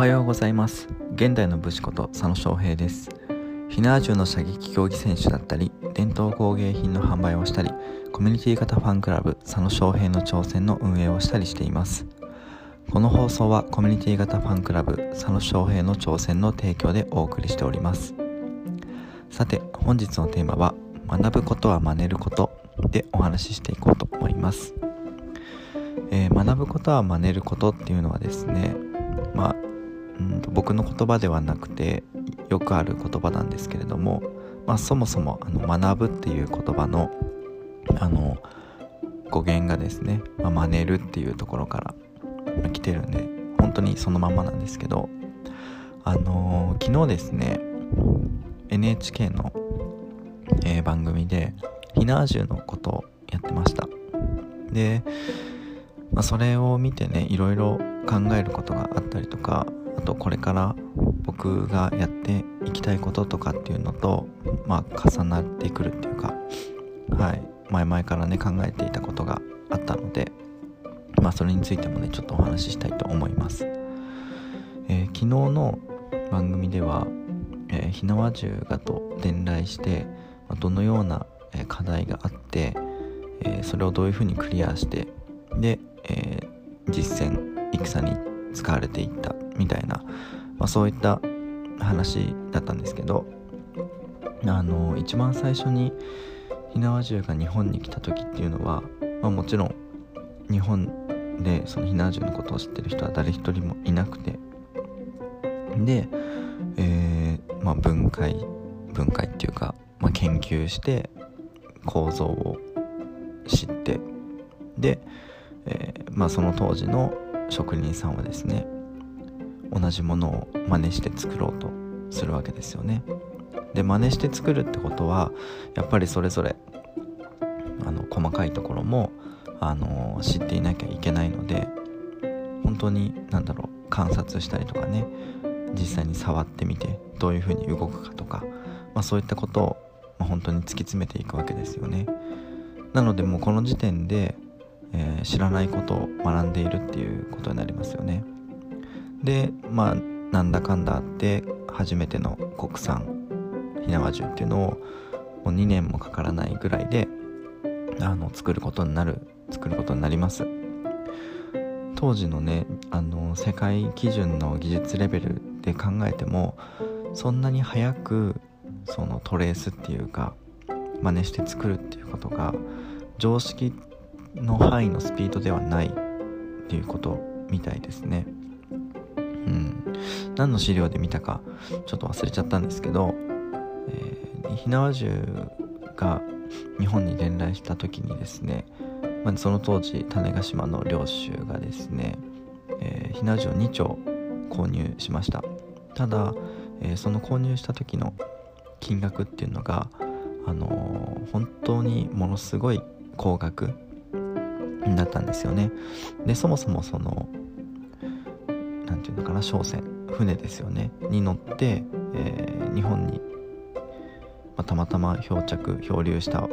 はようございます。現代の武士こと佐野翔平です。ひなわ銃の射撃競技選手だったり伝統工芸品の販売をしたりコミュニティ型ファンクラブ佐野翔平の挑戦の運営をしたりしています。この放送はコミュニティ型ファンクラブ佐野翔平の挑戦の提供でお送りしております。さて本日のテーマは学ぶことは真似ることでお話ししていこうと思います、えー、学ぶことは真似ることっていうのはですねまあうんと僕の言葉ではなくてよくある言葉なんですけれども、まあ、そもそもあの学ぶっていう言葉のあの語源がですね、まあ、真似るっていうところから来てるんで本当にそのままなんですけどあのー、昨日ですね NHK の、えー、番組で火縄銃のことをやってました。で、まあ、それを見てねいろいろ考えることがあったりとかあとこれから僕がやっていきたいこととかっていうのとまあ重なってくるっていうかはい。前々からね考えていたことがあったのでまあそれについてもねちょっとお話ししたいと思います、えー、昨日の番組では、えー、火縄銃がと伝来して、どのような課題があって、えー、それをどういうふうにクリアしてで、え実践戦に行っ使われていったみたいな、まあ、そういった話だったんですけどあの一番最初に火縄銃が日本に来た時っていうのは、まあ、もちろん日本でその火縄銃のことを知ってる人は誰一人もいなくてで、えー、まあ、分解分解っていうか、まあ、研究して構造を知ってで、えー、まあ、その当時の職人さんはですね同じものを真似して作ろうとするわけですよね。で真似して作るってことはやっぱりそれぞれあの細かいところもあの知っていなきゃいけないので本当に何だろう観察したりとかね実際に触ってみてどういうふうに動くかとか、まあ、そういったことを、ま、本当に突き詰めていくわけですよね。なのでもうこの時点でえー、知らないことを学んでいるっていうことになりますよね。でまあなんだかんだあって初めての国産火縄銃っていうのをもう2年もかからないぐらいであの作ることになる作ることになります。当時のねあの世界基準の技術レベルで考えてもそんなに早くそのトレースっていうか真似して作るっていうことが常識の範囲のスピードではないっていうことみたいですね。うん。何の資料で見たかちょっと忘れちゃったんですけど、えー、火縄銃が日本に伝来した時にですね、まあ、その当時種子島の領主がですね、えー、火縄銃を2丁購入しました。ただ、えー、その購入した時の金額っていうのがあのー、本当にものすごい高額だったんですよね。でそもそもその何て言うのかな商船船ですよね。に乗って、えー、日本に、まあ、たまたま漂着漂流した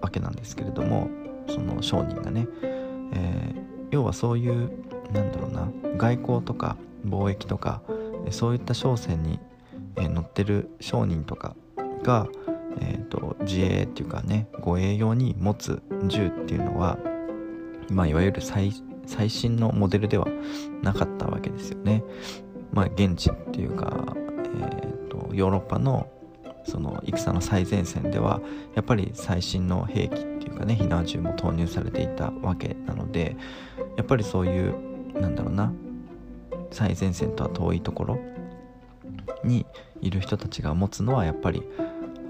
わけなんですけれどもその商人がね、えー、要はそういうなんだろうな外交とか貿易とかそういった商船に、えー、乗ってる商人とかが、えーと自衛っていうかね護衛用に持つ銃っていうのはまあ、いわゆる最最新のモデルではなかったわけですよね。まあ、現地っていうか、えーと、ヨーロッパのその戦の最前線ではやっぱり最新の兵器っていうかね火縄銃も投入されていたわけなのでやっぱりそういうなんだろうな最前線とは遠いところにいる人たちが持つのはやっぱり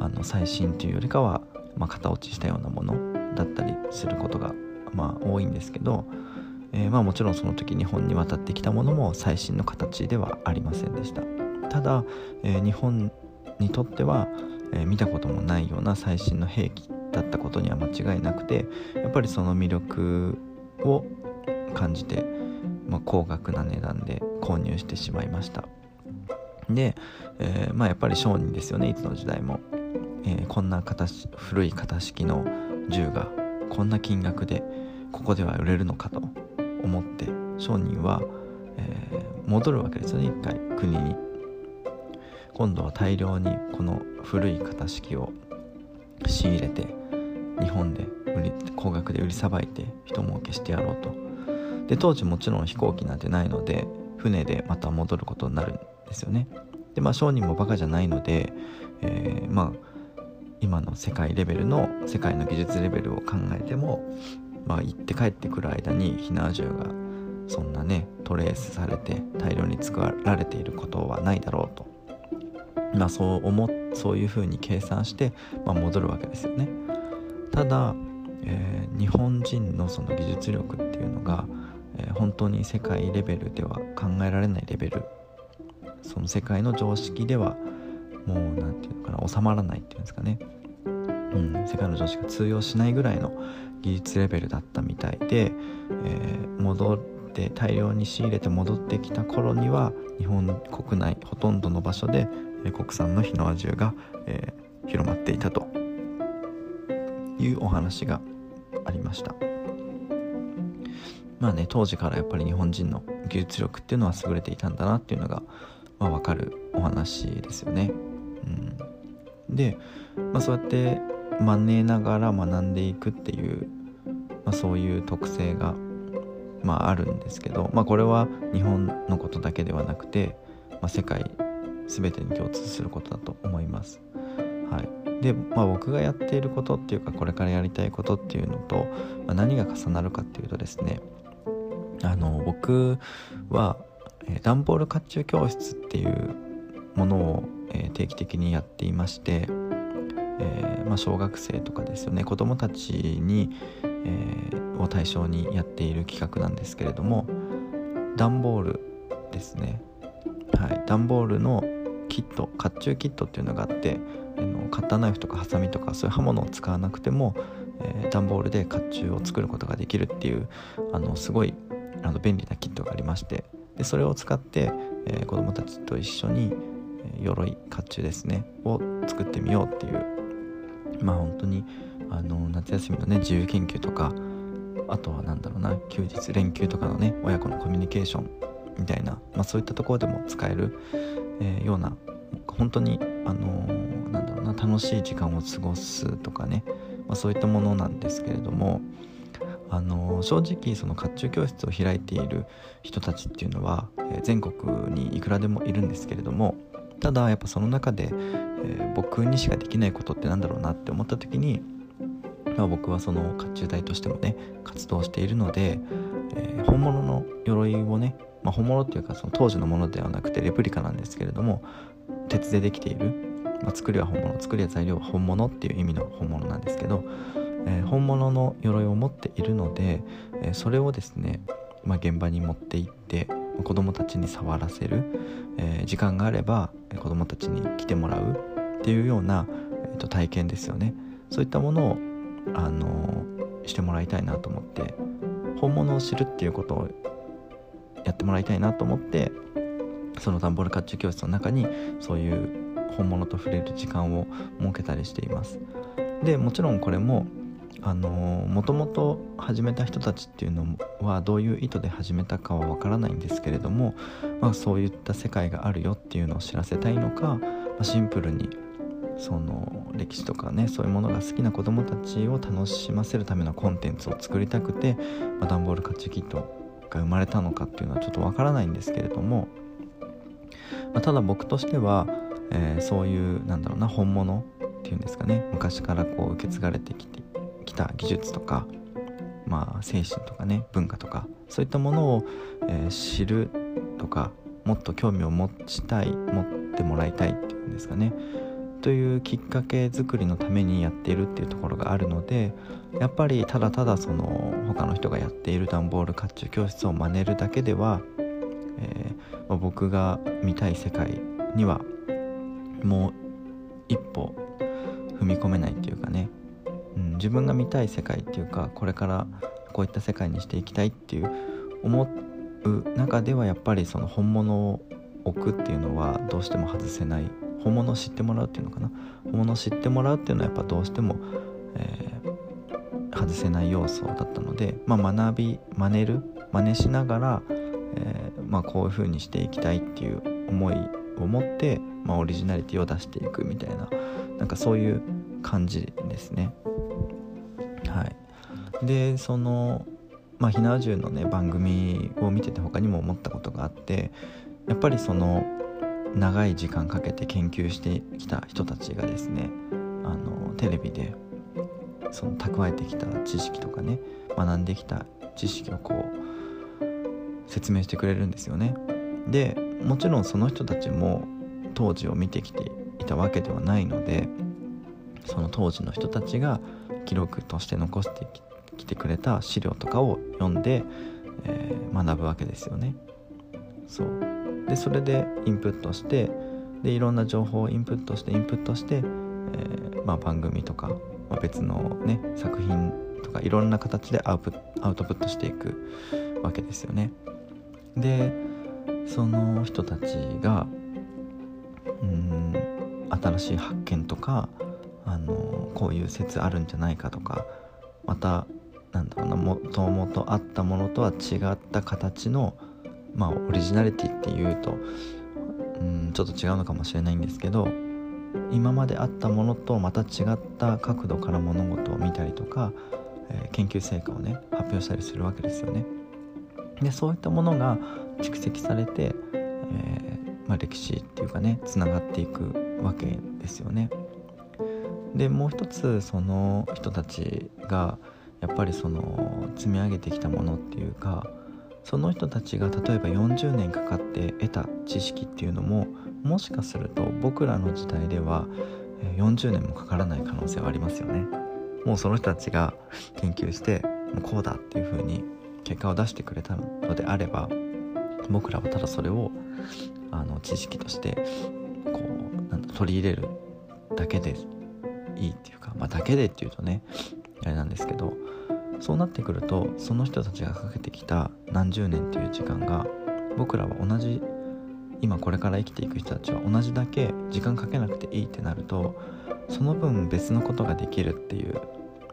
あの最新というよりかは、まあ、型落ちしたようなものだったりすることがまあ多いんですけど、えー、まあもちろんその時日本に渡ってきたものも最新の形ではありませんでした。ただ、えー、日本にとっては、えー、見たこともないような最新の兵器だったことには間違いなくてやっぱりその魅力を感じて、まあ、高額な値段で購入してしまいました。で、えー、まあやっぱり商人ですよねいつの時代も、えー、こんな形古い型式の銃がこんな金額でここでは売れるのかと思って商人は、えー、戻るわけですよね。一回国に。今度は大量にこの古い型式を仕入れて日本で売り高額で売りさばいて人儲けしてやろうと。で当時もちろん飛行機なんてないので船でまた戻ることになるんですよね。でまあ商人もバカじゃないので、えー、まあ今の世界レベルの世界の技術レベルを考えてもまあ行って帰ってくる間に火縄銃がそんなねトレースされて大量に作られていることはないだろうと。まあそう思そういうふうに計算して、まあ、戻るわけですよね。ただ、えー、日本人のその技術力っていうのが、えー、本当に世界レベルでは考えられないレベル。その世界の常識ではもう何て言うのかな収まらないっていうんですかね、うん、世界の常識が通用しないぐらいの技術レベルだったみたいで、えー、戻って大量に仕入れて戻ってきた頃には日本国内ほとんどの場所で国産の火縄銃が、えー、広まっていたというお話がありました。まあね当時からやっぱり日本人の技術力っていうのは優れていたんだなっていうのが、まあ、分かるお話ですよね、うん、で、まあ、そうやって真似ながら学んでいくっていう、まあ、そういう特性が、まあ、あるんですけど、まあ、これは日本のことだけではなくて、まあ、世界全てに共通することだと思います。はい、で、まあ、僕がやっていることっていうかこれからやりたいことっていうのと、まあ、何が重なるかっていうとですねあの僕は、えー、段ボール甲冑教室っていうものを、えー、定期的にやっていまして、えー、まあ、小学生とかですよね。子どもたちに、えを対象にやっている企画なんですけれども段ボールですね。はい。段ボールのキット甲冑キットっていうのがあってあのカッターナイフとかハサミとかそういう刃物を使わなくても、えー、段ボールで甲鰭を作ることができるっていうあのすごいあの便利なキットがありましてでそれを使って、えー、子どもたちと一緒に、えー、鎧甲冑ですねを作ってみようっていうまあ本当にあの夏休みのね自由研究とかあとは何だろうな休日連休とかのね親子のコミュニケーションみたいな、まあ、そういったところでも使える、えー、ような本当にあのー、なんだろうな楽しい時間を過ごすとかね、まあ、そういったものなんですけれどもあのー、正直その甲冑教室を開いている人たちっていうのは、え、全国にいくらでもいるんですけれどもただやっぱその中で、えー、僕にしかできないことってなんだろうなって思った時に、まあ、僕はその甲冑隊としてもね活動しているので、え本物の鎧をねまあ、本物っていうかその当時のものではなくてレプリカなんですけれども鉄でできている、まあ、作りは本物作りは材料は本物っていう意味の本物なんですけど、えー、本物の鎧を持っているので、え、それをですね、ま、現場に持って行って子供たちに触らせる、えー、時間があれば子供たちに来てもらうっていうような、えー、と体験ですよね。そういったものを、あのしてもらいたいなと思って本物を知るっていうことをやってもらいたいなと思ってその段ボール甲冑教室の中にそういう本物と触れる時間を設けたりしています。でもちろんこれもあのもともと始めた人たちっていうのはどういう意図で始めたかはわからないんですけれども、まあ、そういった世界があるよっていうのを知らせたいのか、まあ、シンプルにその歴史とかねそういうものが好きな子どもたちを楽しませるためのコンテンツを作りたくて、まあ、段ボール甲冑キットが生まれたのかっていうのはちょっとわからないんですけれども、まあ、ただ僕としては、えー、そういうなんだろうな本物っていうんですかね昔からこう受け継がれてきてた技術とか、まあ、精神とかね文化とかそういったものを、えー、知るとかもっと興味を持ちたい持ってもらいたいっていうんですかね。というきっかけ作りのためにやっているっていうところがあるのでやっぱりただただその他の人がやっている段ボール甲冑教室を真似るだけでは、えー、まあ、僕が見たい世界にはもう一歩踏み込めないっていうかね、うん、自分が見たい世界っていうかこれからこういった世界にしていきたいっていう思う中ではやっぱりその本物を置くっていうのはどうしても外せない本物を知ってもらうっていうのかな本物を知ってもらうっていうのはやっぱどうしても、えー、外せない要素だったので、まあ、学び真似る真似しながら、えー、まあ、こういう風にしていきたいっていう思いを持って、まあ、オリジナリティを出していくみたいななんかそういう感じですね。はい、でそのまあ、火縄銃のね番組を見てて他にも思ったことがあってやっぱりその長い時間かけて研究してきた人たちがですねあのテレビでその蓄えてきた知識とかね学んできた知識をこう説明してくれるんですよね。でもちろんその人たちも当時を見てきていたわけではないのでその当時の人たちが記録として残してきてくれた資料とかを読んで、えー、学ぶわけですよね。そうでそれでインプットしてでいろんな情報をインプットしてインプットして、えー、まあ、番組とか、まあ、別の、ね、作品とかいろんな形でアウアウトプットしていくわけですよね。でその人たちがうん新しい発見とかあのこういう説あるんじゃないかとかまたなんだろうなもともとあったものとは違った形のまあオリジナリティっていうとうんちょっと違うのかもしれないんですけど今まであったものとまた違った角度から物事を見たりとか、えー、研究成果をね発表したりするわけですよね。でそういったものが蓄積されて、えー、まあ、歴史っていうかねつながっていくわけですよね。でもう一つその人たちがやっぱりその積み上げてきたものっていうかその人たちが例えば40年かかって得た知識っていうのももしかすると僕らの時代では40年もかからない可能性はありますよね。もうその人たちが研究してもうこうだっていう風に結果を出してくれたのであれば僕らはただそれをあの知識としてこうなん取り入れるだけです。いいっていうか、まあ、だけでっていうとねあれなんですけどそうなってくるとその人たちがかけてきた何十年という時間が僕らは同じ今これから生きていく人たちは同じだけ時間かけなくていいってなるとその分別のことができるっていう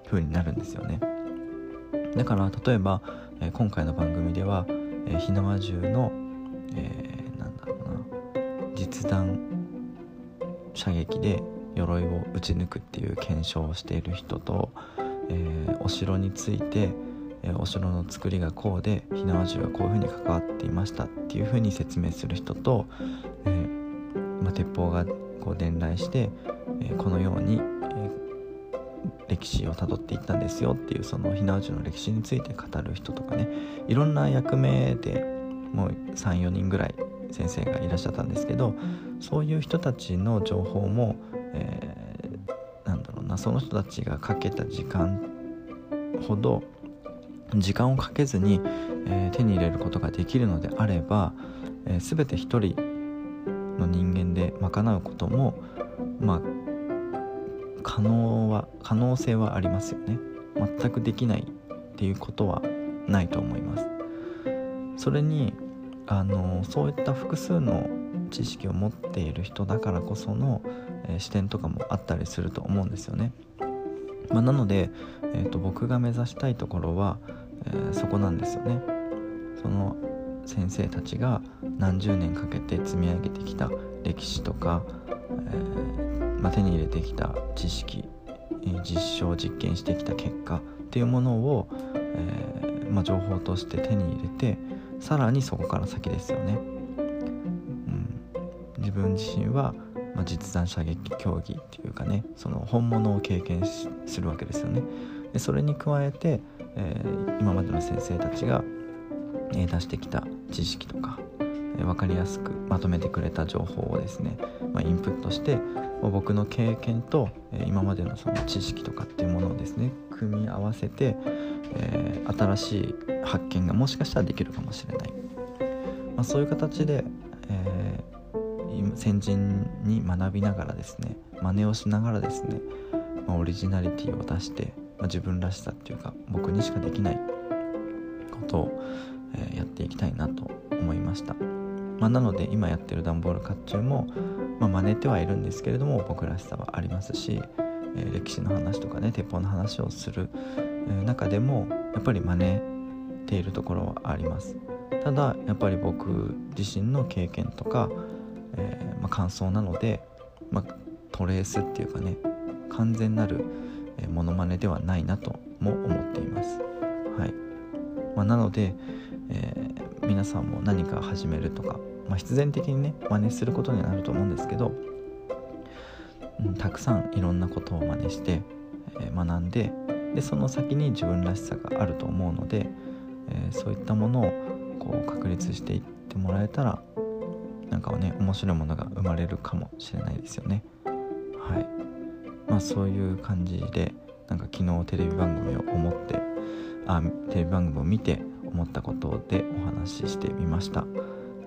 風になるんですよね。だから例えば、えー、今回の番組では、え、火縄銃の、えー、なんだろうな実弾射撃で鎧を撃ち抜くっていう検証をしている人とえー、お城について、えー、お城の作りがこうで火縄銃はこういうふうに関わっていましたっていうふうに説明する人と、えー、まあ、鉄砲がこう伝来して、えこのように、え歴史をたどっていったんですよっていうその火縄銃の歴史について語る人とかねいろんな役目でもう34人ぐらい先生がいらっしゃったんですけどそういう人たちの情報も、えなその人たちがかけた時間ほど時間をかけずに、えー、手に入れることができるのであれば、えー、全て一人の人間で賄うこともまあ可能は可能性はありますよね。全くできないっていうことはないと思います。それにあのそういった複数の知識を持っている人だからこその、えー、視点とかもあったりすると思うんですよね。まあ、なので、えーと、僕が目指したいところは、えー、そこなんですよね。その先生たちが何十年かけて積み上げてきた歴史とか、えー、まあ、手に入れてきた知識、えー、実証実験してきた結果っていうものを、えまあ、情報として手に入れてさらにそこから先ですよね。自分自身は、まあ、実弾射撃競技っていうかねその本物を経験するわけですよね。でそれに加えて、えー、今までの先生たちが、えー、出してきた知識とか、えー、分かりやすくまとめてくれた情報をですね、まあ、インプットして僕の経験と、え今までのその知識とかっていうものをですね組み合わせて、え新しい発見がもしかしたらできるかもしれない、まあ、そういう形で、先人に学びながらですね真似をしながらですね、まあ、オリジナリティを出して、まあ、自分らしさっていうか僕にしかできないことを、えー、やっていきたいなと思いました、まあ、なので今やってる段ボール甲冑も、まあ、真似てはいるんですけれども僕らしさはありますし、えー、歴史の話とかね鉄砲の話をする、中でもやっぱり真似ているところはあります。ただやっぱり僕自身の経験とか、えー、まあ、感想なので、まあ、トレースっていうかね完全なるモノマネではないなとも思っています。はいまあ、なので、えー、皆さんも何か始めるとか、まあ、必然的にね真似することになると思うんですけど、うん、たくさんいろんなことを真似して、えー、学んででその先に自分らしさがあると思うので、えー、そういったものをこう確立していってもらえたらなんかね面白いものが生まれるかもしれないですよね。はい。まあそういう感じでなんか昨日テレビ番組を思ってあテレビ番組を見て思ったことでお話ししてみました、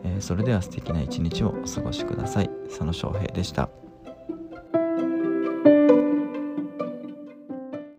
えー、それでは素敵な一日をお過ごしください。佐野翔平でした。